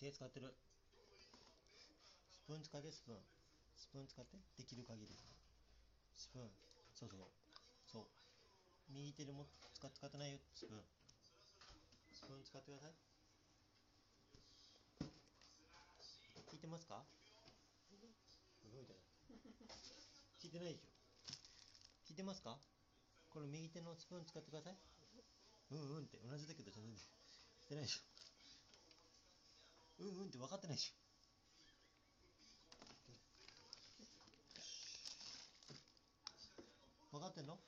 手使ってる。スプーン使ってスプーン。スプーン使ってできる限り。スプーン。そうそう。そう。右手でも使使ってないよ。スプーン。スプーン使ってください。聞いてますか？動いてない。聞いてないでしょ。聞いてますか？これ右手のスプーン使ってください。うんうんって。同じだけど全然。してないでしょ。うんうんって分かってないでし。ょ分かってんの？